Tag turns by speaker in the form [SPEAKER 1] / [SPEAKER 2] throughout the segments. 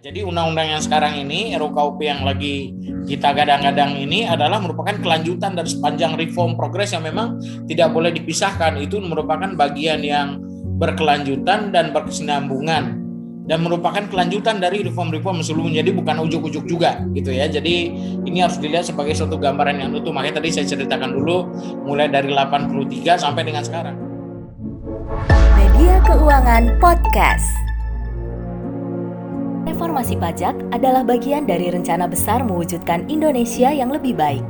[SPEAKER 1] Jadi undang-undang yang sekarang ini RUKUP yang lagi kita gadang-gadang ini adalah merupakan kelanjutan dari sepanjang reform progres yang memang tidak boleh dipisahkan. Itu merupakan bagian yang berkelanjutan dan berkesinambungan dan merupakan kelanjutan dari reform-reform sebelumnya. Jadi bukan ujuk-ujuk juga gitu ya. Jadi ini harus dilihat sebagai suatu gambaran yang utuh. Makanya tadi saya ceritakan dulu mulai dari 83 sampai dengan sekarang.
[SPEAKER 2] Media Keuangan Podcast. Reformasi pajak adalah bagian dari rencana besar mewujudkan Indonesia yang lebih baik.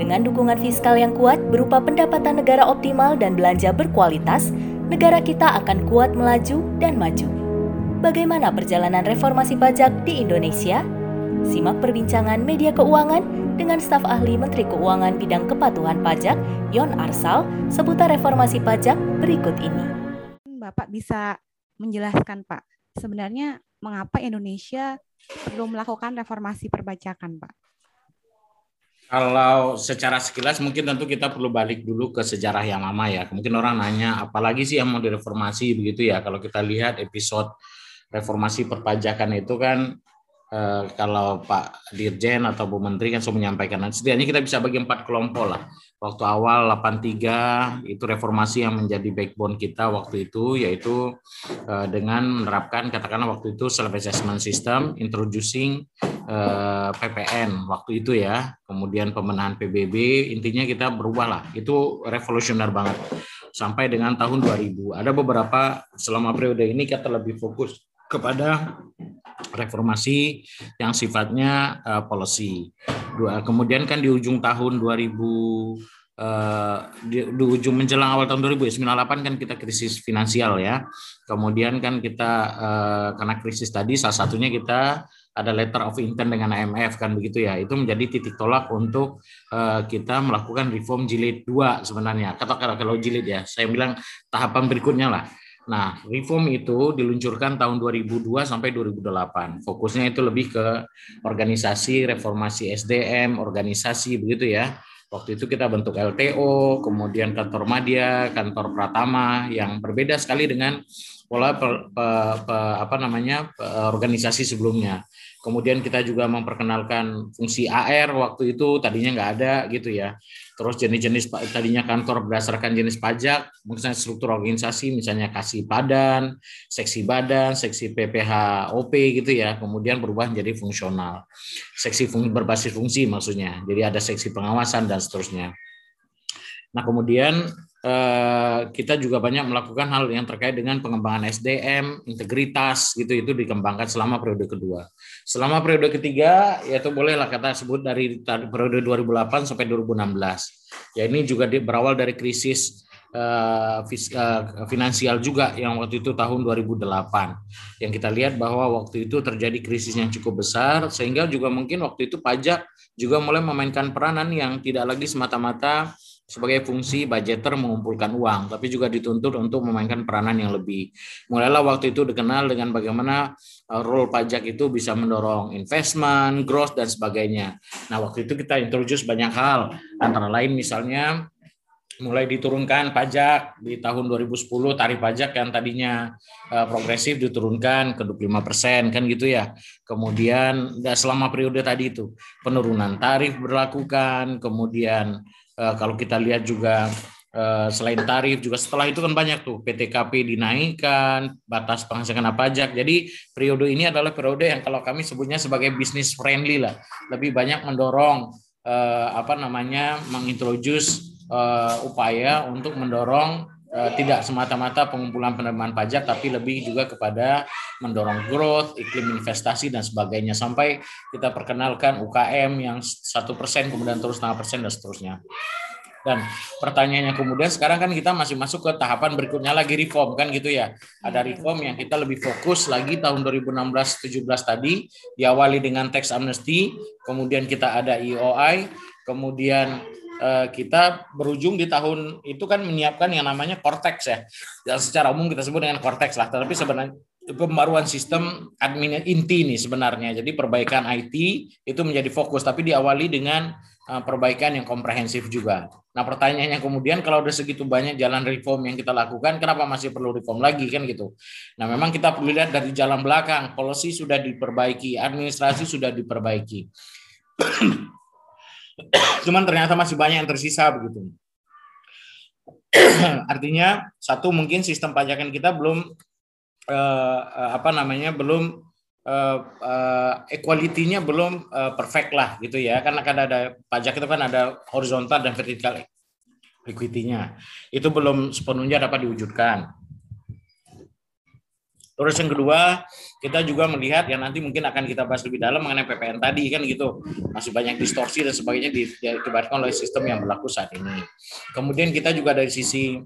[SPEAKER 2] Dengan dukungan fiskal yang kuat berupa pendapatan negara optimal dan belanja berkualitas, negara kita akan kuat melaju dan maju. Bagaimana perjalanan reformasi pajak di Indonesia? Simak perbincangan media keuangan dengan staf ahli Menteri Keuangan bidang kepatuhan pajak, Yon Arsal, seputar reformasi pajak berikut ini.
[SPEAKER 3] Bapak bisa menjelaskan, Pak, sebenarnya mengapa Indonesia perlu melakukan reformasi perbajakan, Pak?
[SPEAKER 1] Kalau secara sekilas mungkin tentu kita perlu balik dulu ke sejarah yang lama ya. Mungkin orang nanya apalagi sih yang mau direformasi begitu ya. Kalau kita lihat episode reformasi perpajakan itu kan eh, kalau Pak Dirjen atau Bu Menteri kan sudah menyampaikan. setidaknya kita bisa bagi empat kelompok lah. Waktu awal 83 itu reformasi yang menjadi backbone kita waktu itu yaitu uh, dengan menerapkan katakanlah waktu itu self assessment system introducing uh, eh, PPN waktu itu ya. Kemudian pemenahan PBB intinya kita berubah lah. Itu revolusioner banget. Sampai dengan tahun 2000 ada beberapa selama periode ini kita lebih fokus kepada reformasi yang sifatnya uh, policy. Kemudian kan di ujung tahun 2000 Uh, di, di ujung menjelang awal tahun 2098 kan kita krisis finansial ya. Kemudian kan kita uh, karena krisis tadi salah satunya kita ada letter of intent dengan IMF kan begitu ya. Itu menjadi titik tolak untuk uh, kita melakukan reform jilid 2 sebenarnya. Kata-kata kalau jilid ya, saya bilang tahapan berikutnya lah. Nah, reform itu diluncurkan tahun 2002 sampai 2008. Fokusnya itu lebih ke organisasi, reformasi SDM, organisasi begitu ya Waktu itu kita bentuk LTO, kemudian kantor Madya, kantor Pratama yang berbeda sekali dengan pola pe, pe, pe, apa namanya organisasi sebelumnya. Kemudian kita juga memperkenalkan fungsi AR waktu itu tadinya nggak ada gitu ya. Terus jenis-jenis tadinya kantor berdasarkan jenis pajak, misalnya struktur organisasi, misalnya kasih padan, seksi badan, seksi PPH OP gitu ya. Kemudian berubah menjadi fungsional. Seksi fungsi berbasis fungsi maksudnya. Jadi ada seksi pengawasan dan seterusnya. Nah kemudian kita juga banyak melakukan hal yang terkait dengan pengembangan SDM, integritas gitu itu dikembangkan selama periode kedua. Selama periode ketiga yaitu bolehlah kata sebut dari periode 2008 sampai 2016. Ya ini juga berawal dari krisis uh, finansial juga yang waktu itu tahun 2008. Yang kita lihat bahwa waktu itu terjadi krisis yang cukup besar sehingga juga mungkin waktu itu pajak juga mulai memainkan peranan yang tidak lagi semata-mata sebagai fungsi budgeter mengumpulkan uang, tapi juga dituntut untuk memainkan peranan yang lebih. Mulailah waktu itu dikenal dengan bagaimana uh, role pajak itu bisa mendorong investment, growth, dan sebagainya. Nah, waktu itu kita introduce banyak hal, antara lain misalnya mulai diturunkan pajak di tahun 2010 tarif pajak yang tadinya uh, progresif diturunkan ke 25 persen kan gitu ya kemudian selama periode tadi itu penurunan tarif berlakukan kemudian uh, kalau kita lihat juga uh, selain tarif juga setelah itu kan banyak tuh PTKP dinaikkan, batas penghasilan pajak. Jadi periode ini adalah periode yang kalau kami sebutnya sebagai bisnis friendly lah, lebih banyak mendorong uh, apa namanya mengintroduce uh, upaya untuk mendorong uh, tidak semata-mata pengumpulan penerimaan pajak tapi lebih juga kepada mendorong growth, iklim investasi dan sebagainya sampai kita perkenalkan UKM yang satu persen kemudian terus setengah persen dan seterusnya. Dan pertanyaannya kemudian sekarang kan kita masih masuk ke tahapan berikutnya lagi reform kan gitu ya. Ada reform yang kita lebih fokus lagi tahun 2016-17 tadi diawali dengan tax amnesty, kemudian kita ada EOI, kemudian Eh, kita berujung di tahun itu kan menyiapkan yang namanya cortex ya. Yang secara umum kita sebut dengan cortex lah. Tapi sebenarnya pembaruan sistem admin inti nih sebenarnya. Jadi perbaikan IT itu menjadi fokus, tapi diawali dengan uh, perbaikan yang komprehensif juga. Nah pertanyaannya kemudian kalau udah segitu banyak jalan reform yang kita lakukan, kenapa masih perlu reform lagi kan gitu? Nah memang kita perlu lihat dari jalan belakang, policy sudah diperbaiki, administrasi sudah diperbaiki. Cuman ternyata masih banyak yang tersisa begitu. Artinya satu mungkin sistem pajakan kita belum uh, apa namanya belum uh, uh, equality-nya belum uh, perfect lah gitu ya. Karena kan ada pajak itu kan ada horizontal dan vertikal equity-nya. Itu belum sepenuhnya dapat diwujudkan Terus yang kedua, kita juga melihat yang nanti mungkin akan kita bahas lebih dalam mengenai PPN tadi kan gitu. Masih banyak distorsi dan sebagainya diakibatkan oleh sistem yang berlaku saat ini. Kemudian kita juga dari sisi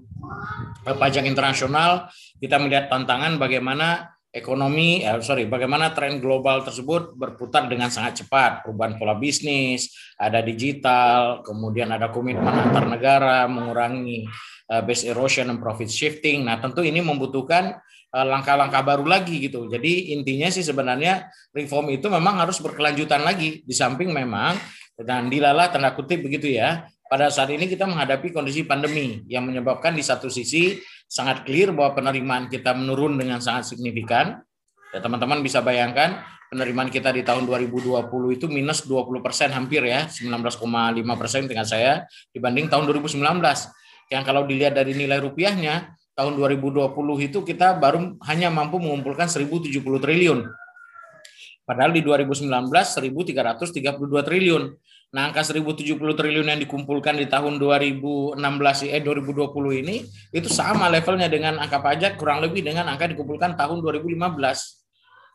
[SPEAKER 1] pajak internasional kita melihat tantangan bagaimana ekonomi, eh, sorry, bagaimana tren global tersebut berputar dengan sangat cepat, perubahan pola bisnis, ada digital, kemudian ada komitmen antar negara mengurangi uh, base erosion dan profit shifting. Nah, tentu ini membutuhkan eh, langkah-langkah baru lagi gitu. Jadi intinya sih sebenarnya reform itu memang harus berkelanjutan lagi di samping memang dan dilala tanda kutip begitu ya. Pada saat ini kita menghadapi kondisi pandemi yang menyebabkan di satu sisi sangat clear bahwa penerimaan kita menurun dengan sangat signifikan. Ya, teman-teman bisa bayangkan penerimaan kita di tahun 2020 itu minus 20 persen hampir ya, 19,5 persen dengan saya dibanding tahun 2019. Yang kalau dilihat dari nilai rupiahnya, tahun 2020 itu kita baru hanya mampu mengumpulkan 1070 triliun. Padahal di 2019 1332 triliun. Nah, angka 1070 triliun yang dikumpulkan di tahun 2016 eh 2020 ini itu sama levelnya dengan angka pajak kurang lebih dengan angka dikumpulkan tahun 2015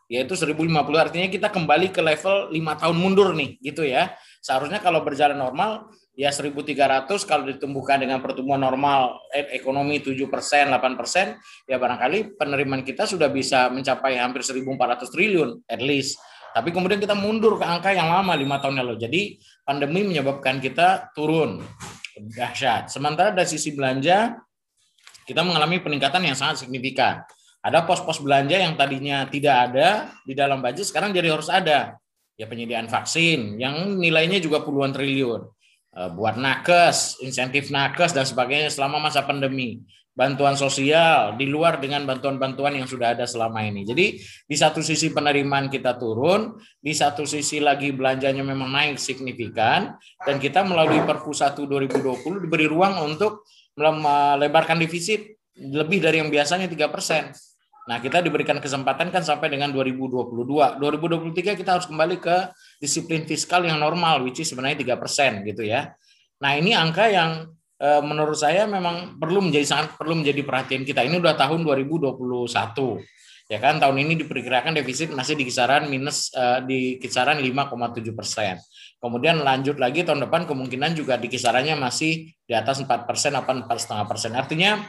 [SPEAKER 1] yaitu 1050 artinya kita kembali ke level 5 tahun mundur nih gitu ya. Seharusnya kalau berjalan normal ya 1300 kalau ditumbuhkan dengan pertumbuhan normal eh, ekonomi 7 persen 8 persen ya barangkali penerimaan kita sudah bisa mencapai hampir 1400 triliun at least tapi kemudian kita mundur ke angka yang lama lima tahun lalu. Jadi pandemi menyebabkan kita turun dahsyat. Sementara dari sisi belanja kita mengalami peningkatan yang sangat signifikan. Ada pos-pos belanja yang tadinya tidak ada di dalam budget sekarang jadi harus ada. Ya penyediaan vaksin yang nilainya juga puluhan triliun. Eh, buat nakes, insentif nakes dan sebagainya selama masa pandemi bantuan sosial di luar dengan bantuan-bantuan yang sudah ada selama ini. Jadi di satu sisi penerimaan kita turun, di satu sisi lagi belanjanya memang naik signifikan dan kita melalui Perpu 1 2020 diberi ruang untuk melebarkan defisit lebih dari yang biasanya tiga persen. Nah, kita diberikan kesempatan kan sampai dengan 2022. 2023 kita harus kembali ke disiplin fiskal yang normal, which is sebenarnya tiga persen gitu ya. Nah, ini angka yang Eh, menurut saya memang perlu menjadi sangat perlu menjadi perhatian kita. Ini udah tahun 2021. Ya kan tahun ini diperkirakan defisit masih di kisaran minus uh, di kisaran 5,7 persen. Kemudian lanjut lagi tahun depan kemungkinan juga di kisarannya masih di atas 4 persen apa empat setengah persen. Artinya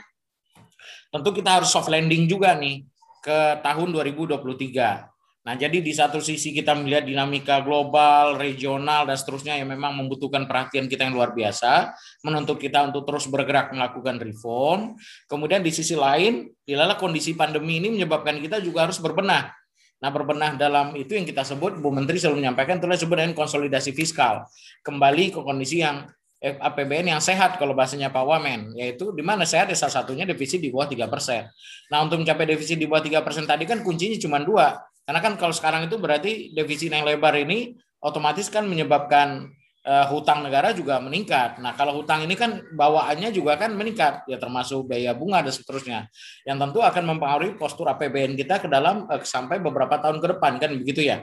[SPEAKER 1] tentu kita harus soft landing juga nih ke tahun 2023. Nah, jadi di satu sisi kita melihat dinamika global, regional, dan seterusnya yang memang membutuhkan perhatian kita yang luar biasa, menuntut kita untuk terus bergerak melakukan reform. Kemudian di sisi lain, dilala kondisi pandemi ini menyebabkan kita juga harus berbenah. Nah, berbenah dalam itu yang kita sebut, Bu Menteri selalu menyampaikan, itu dengan konsolidasi fiskal. Kembali ke kondisi yang APBN yang sehat kalau bahasanya Pak Wamen, yaitu di mana sehat ya salah satunya defisit di bawah tiga persen. Nah untuk mencapai defisit di bawah tiga persen tadi kan kuncinya cuma dua, karena kan kalau sekarang itu berarti defisit yang lebar ini otomatis kan menyebabkan uh, hutang negara juga meningkat. Nah, kalau hutang ini kan bawaannya juga kan meningkat, ya termasuk biaya bunga dan seterusnya. Yang tentu akan mempengaruhi postur APBN kita ke dalam uh, sampai beberapa tahun ke depan kan begitu ya.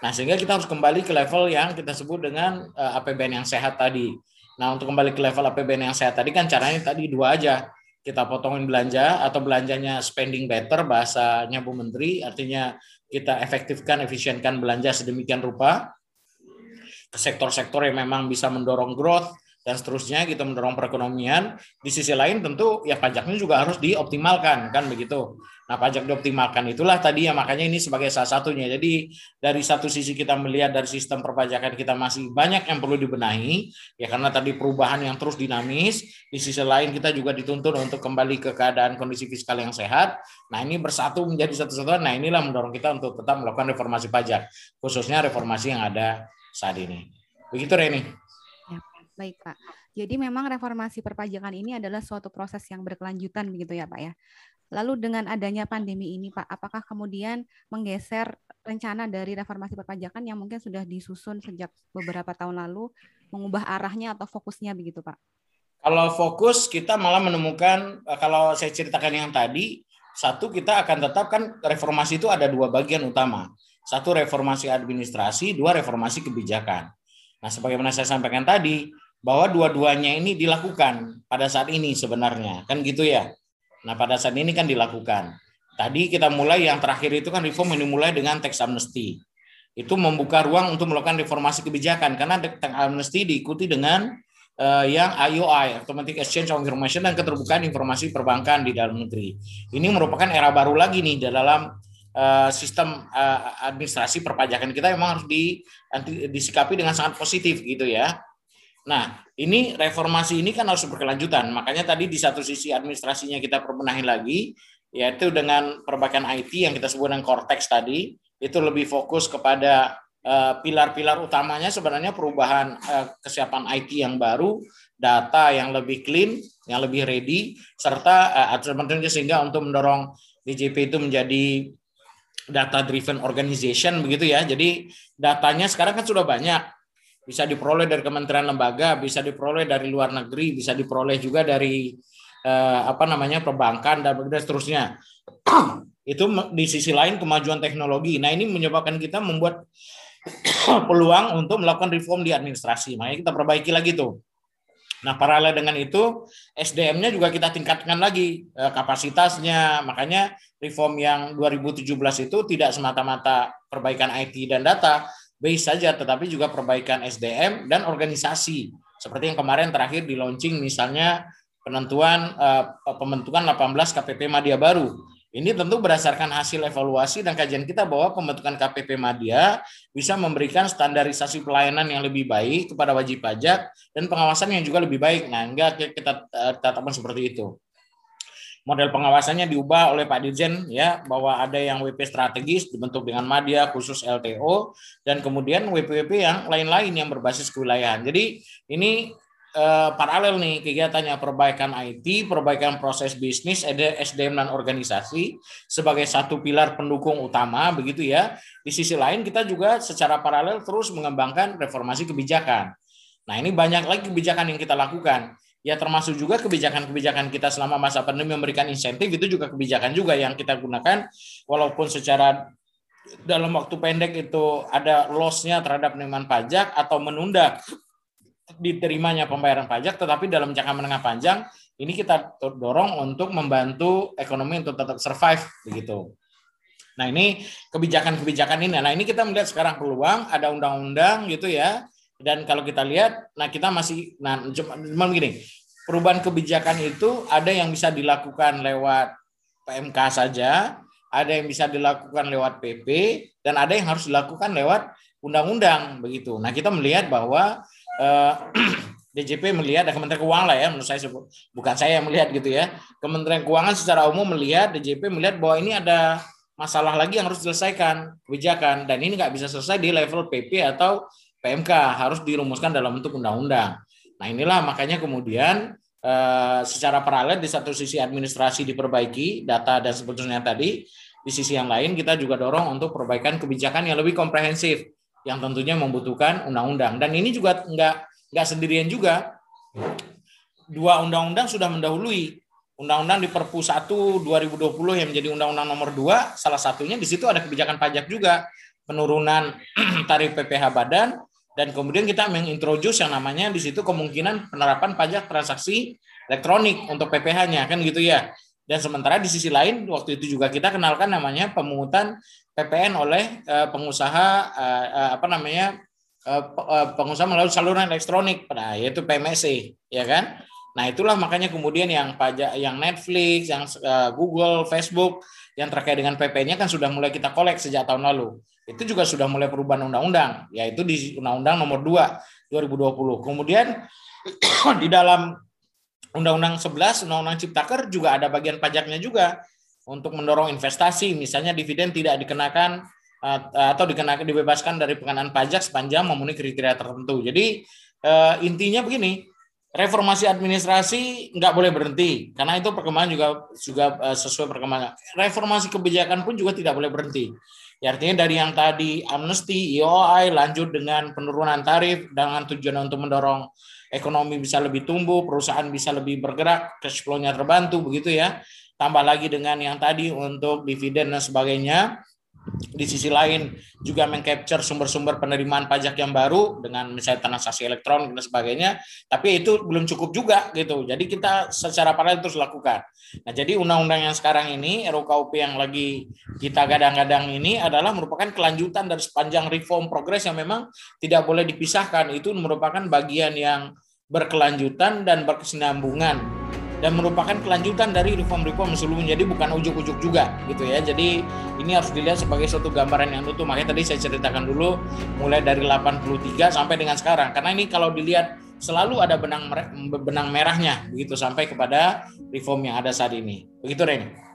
[SPEAKER 1] Nah, sehingga kita harus kembali ke level yang kita sebut dengan uh, eh, APBN yang sehat tadi. Nah, untuk kembali ke level APBN yang sehat tadi kan caranya tadi dua aja. Kita potongin belanja atau belanjanya spending better bahasanya Bu Menteri artinya kita efektifkan efisienkan belanja sedemikian rupa ke sektor-sektor yang memang bisa mendorong growth dan seterusnya kita mendorong perekonomian. Di sisi lain tentu ya pajaknya juga harus dioptimalkan kan begitu. Nah, pajak dioptimalkan itulah tadi ya makanya ini sebagai salah satunya. Jadi dari satu sisi kita melihat dari sistem perpajakan kita masih banyak yang perlu dibenahi ya karena tadi perubahan yang terus dinamis. Di sisi lain kita juga dituntut untuk kembali ke keadaan kondisi fiskal yang sehat. Nah, ini bersatu menjadi satu-satuan. Nah, inilah mendorong kita untuk tetap melakukan reformasi pajak, khususnya reformasi yang ada saat ini. Begitu Reni.
[SPEAKER 3] Baik Pak. Jadi memang reformasi perpajakan ini adalah suatu proses yang berkelanjutan begitu ya Pak ya. Lalu dengan adanya pandemi ini, Pak, apakah kemudian menggeser rencana dari reformasi perpajakan yang mungkin sudah disusun sejak beberapa tahun lalu, mengubah arahnya atau fokusnya begitu, Pak?
[SPEAKER 1] Kalau fokus kita malah menemukan, eh, kalau saya ceritakan yang tadi, satu kita akan tetapkan reformasi itu ada dua bagian utama. Satu reformasi administrasi, dua reformasi kebijakan. Nah, sebagaimana saya sampaikan tadi, bahwa dua-duanya ini dilakukan pada saat ini sebenarnya, kan gitu ya. Nah, pada saat ini kan dilakukan. Tadi kita mulai yang terakhir itu kan reform ini mulai dengan tax amnesty. Itu membuka ruang untuk melakukan reformasi kebijakan karena tax amnesty diikuti dengan uh, yang IOI, Automatic Exchange of Information dan keterbukaan informasi perbankan di dalam negeri. Ini merupakan era baru lagi nih dalam uh, sistem uh, administrasi perpajakan kita memang harus di, disikapi dengan sangat positif gitu ya. Nah, ini reformasi ini kan harus berkelanjutan. Makanya tadi di satu sisi administrasinya kita perbenahi lagi, yaitu dengan perbaikan IT yang kita sebut dengan Cortex tadi, itu lebih fokus kepada eh, pilar-pilar uh, utamanya sebenarnya perubahan uh, kesiapan IT yang baru, data yang lebih clean, yang lebih ready, serta uh, sehingga untuk mendorong DJP itu menjadi data driven organization begitu ya. Jadi datanya sekarang kan sudah banyak bisa diperoleh dari kementerian lembaga, bisa diperoleh dari luar negeri, bisa diperoleh juga dari eh, apa namanya perbankan dan begitu seterusnya. Itu di sisi lain kemajuan teknologi. Nah ini menyebabkan kita membuat peluang untuk melakukan reform di administrasi. Makanya kita perbaiki lagi tuh. Nah, paralel dengan itu, SDM-nya juga kita tingkatkan lagi eh, kapasitasnya. Makanya reform yang 2017 itu tidak semata-mata perbaikan IT dan data, base saja, tetapi juga perbaikan SDM dan organisasi. Seperti yang kemarin terakhir di launching misalnya penentuan uh, pembentukan 18 KPP Madya baru. Ini tentu berdasarkan hasil evaluasi dan kajian kita bahwa pembentukan KPP Madya bisa memberikan standarisasi pelayanan yang lebih baik kepada wajib pajak dan pengawasan yang juga lebih baik. Nah, enggak kita uh, tetapkan seperti itu model pengawasannya diubah oleh Pak Dirjen ya bahwa ada yang WP strategis dibentuk dengan media khusus LTO dan kemudian WP-WP yang lain-lain yang berbasis kewilayahan. Jadi ini eh, paralel nih kegiatannya perbaikan IT, perbaikan proses bisnis, ada SDM dan organisasi sebagai satu pilar pendukung utama begitu ya. Di sisi lain kita juga secara paralel terus mengembangkan reformasi kebijakan. Nah, ini banyak lagi kebijakan yang kita lakukan ya termasuk juga kebijakan-kebijakan kita selama masa pandemi memberikan insentif itu juga kebijakan juga yang kita gunakan walaupun secara dalam waktu pendek itu ada loss-nya terhadap penerimaan pajak atau menunda diterimanya pembayaran pajak tetapi dalam jangka menengah panjang ini kita dorong untuk membantu ekonomi untuk tetap survive begitu. Nah, ini kebijakan-kebijakan ini. Nah, ini kita melihat sekarang peluang ada undang-undang gitu ya dan kalau kita lihat, nah kita masih, nah cuma begini, perubahan kebijakan itu ada yang bisa dilakukan lewat PMK saja, ada yang bisa dilakukan lewat PP, dan ada yang harus dilakukan lewat undang-undang begitu. Nah kita melihat bahwa eh, DJP melihat, dan Kementerian Keuangan lah ya, menurut saya bukan saya yang melihat gitu ya. Kementerian Keuangan secara umum melihat, DJP melihat bahwa ini ada masalah lagi yang harus diselesaikan kebijakan dan ini nggak bisa selesai di level PP atau PMK harus dirumuskan dalam bentuk undang-undang. Nah inilah makanya kemudian eh, secara paralel di satu sisi administrasi diperbaiki, data dan sebetulnya tadi, di sisi yang lain kita juga dorong untuk perbaikan kebijakan yang lebih komprehensif, yang tentunya membutuhkan undang-undang. Dan ini juga nggak nggak sendirian juga. Dua undang-undang sudah mendahului Undang-Undang di Perpu 1 2020 yang menjadi Undang-Undang nomor 2, salah satunya di situ ada kebijakan pajak juga, penurunan tarif PPh badan dan kemudian kita mengintroduce yang namanya di situ kemungkinan penerapan pajak transaksi elektronik untuk PPh-nya kan gitu ya. Dan sementara di sisi lain waktu itu juga kita kenalkan namanya pemungutan PPN oleh uh, pengusaha uh, uh, apa namanya pengusaha melalui saluran elektronik, nah, yaitu PMSE, ya kan? Nah itulah makanya kemudian yang pajak, yang Netflix, yang Google, Facebook, yang terkait dengan PP-nya kan sudah mulai kita kolek sejak tahun lalu. Itu juga sudah mulai perubahan undang-undang, yaitu di Undang-Undang Nomor 2 2020. Kemudian di dalam Undang-Undang 11, Undang-Undang Ciptaker juga ada bagian pajaknya juga untuk mendorong investasi, misalnya dividen tidak dikenakan eh, atau dikenakan dibebaskan dari pengenaan pajak sepanjang memenuhi kriteria tertentu. Jadi eh, intinya begini, reformasi administrasi nggak boleh berhenti karena itu perkembangan juga juga eh, sesuai perkembangan. Reformasi kebijakan pun juga tidak boleh berhenti. Ya, artinya dari yang tadi amnesti, IOI, lanjut dengan penurunan tarif dengan tujuan untuk mendorong ekonomi bisa lebih tumbuh, perusahaan bisa lebih bergerak, cash flow-nya terbantu begitu ya. Tambah lagi dengan yang tadi untuk dividen dan sebagainya di sisi lain juga mengcapture sumber-sumber penerimaan pajak yang baru dengan misalnya transaksi elektronik dan sebagainya tapi itu belum cukup juga gitu. Jadi kita secara paralel terus lakukan. Nah jadi undang-undang yang sekarang ini RUKUP yang lagi kita gadang-gadang ini adalah merupakan kelanjutan dari sepanjang reform progres yang memang tidak boleh dipisahkan. Itu merupakan bagian yang berkelanjutan dan berkesinambungan dan merupakan kelanjutan dari reform-reform sebelumnya. Jadi bukan ujuk-ujuk juga gitu ya. Jadi ini harus dilihat sebagai suatu gambaran yang utuh. Makanya tadi saya ceritakan dulu mulai dari 83 sampai dengan sekarang. Karena ini kalau dilihat selalu ada benang benang merahnya begitu sampai kepada reform yang ada saat ini. Begitu Ren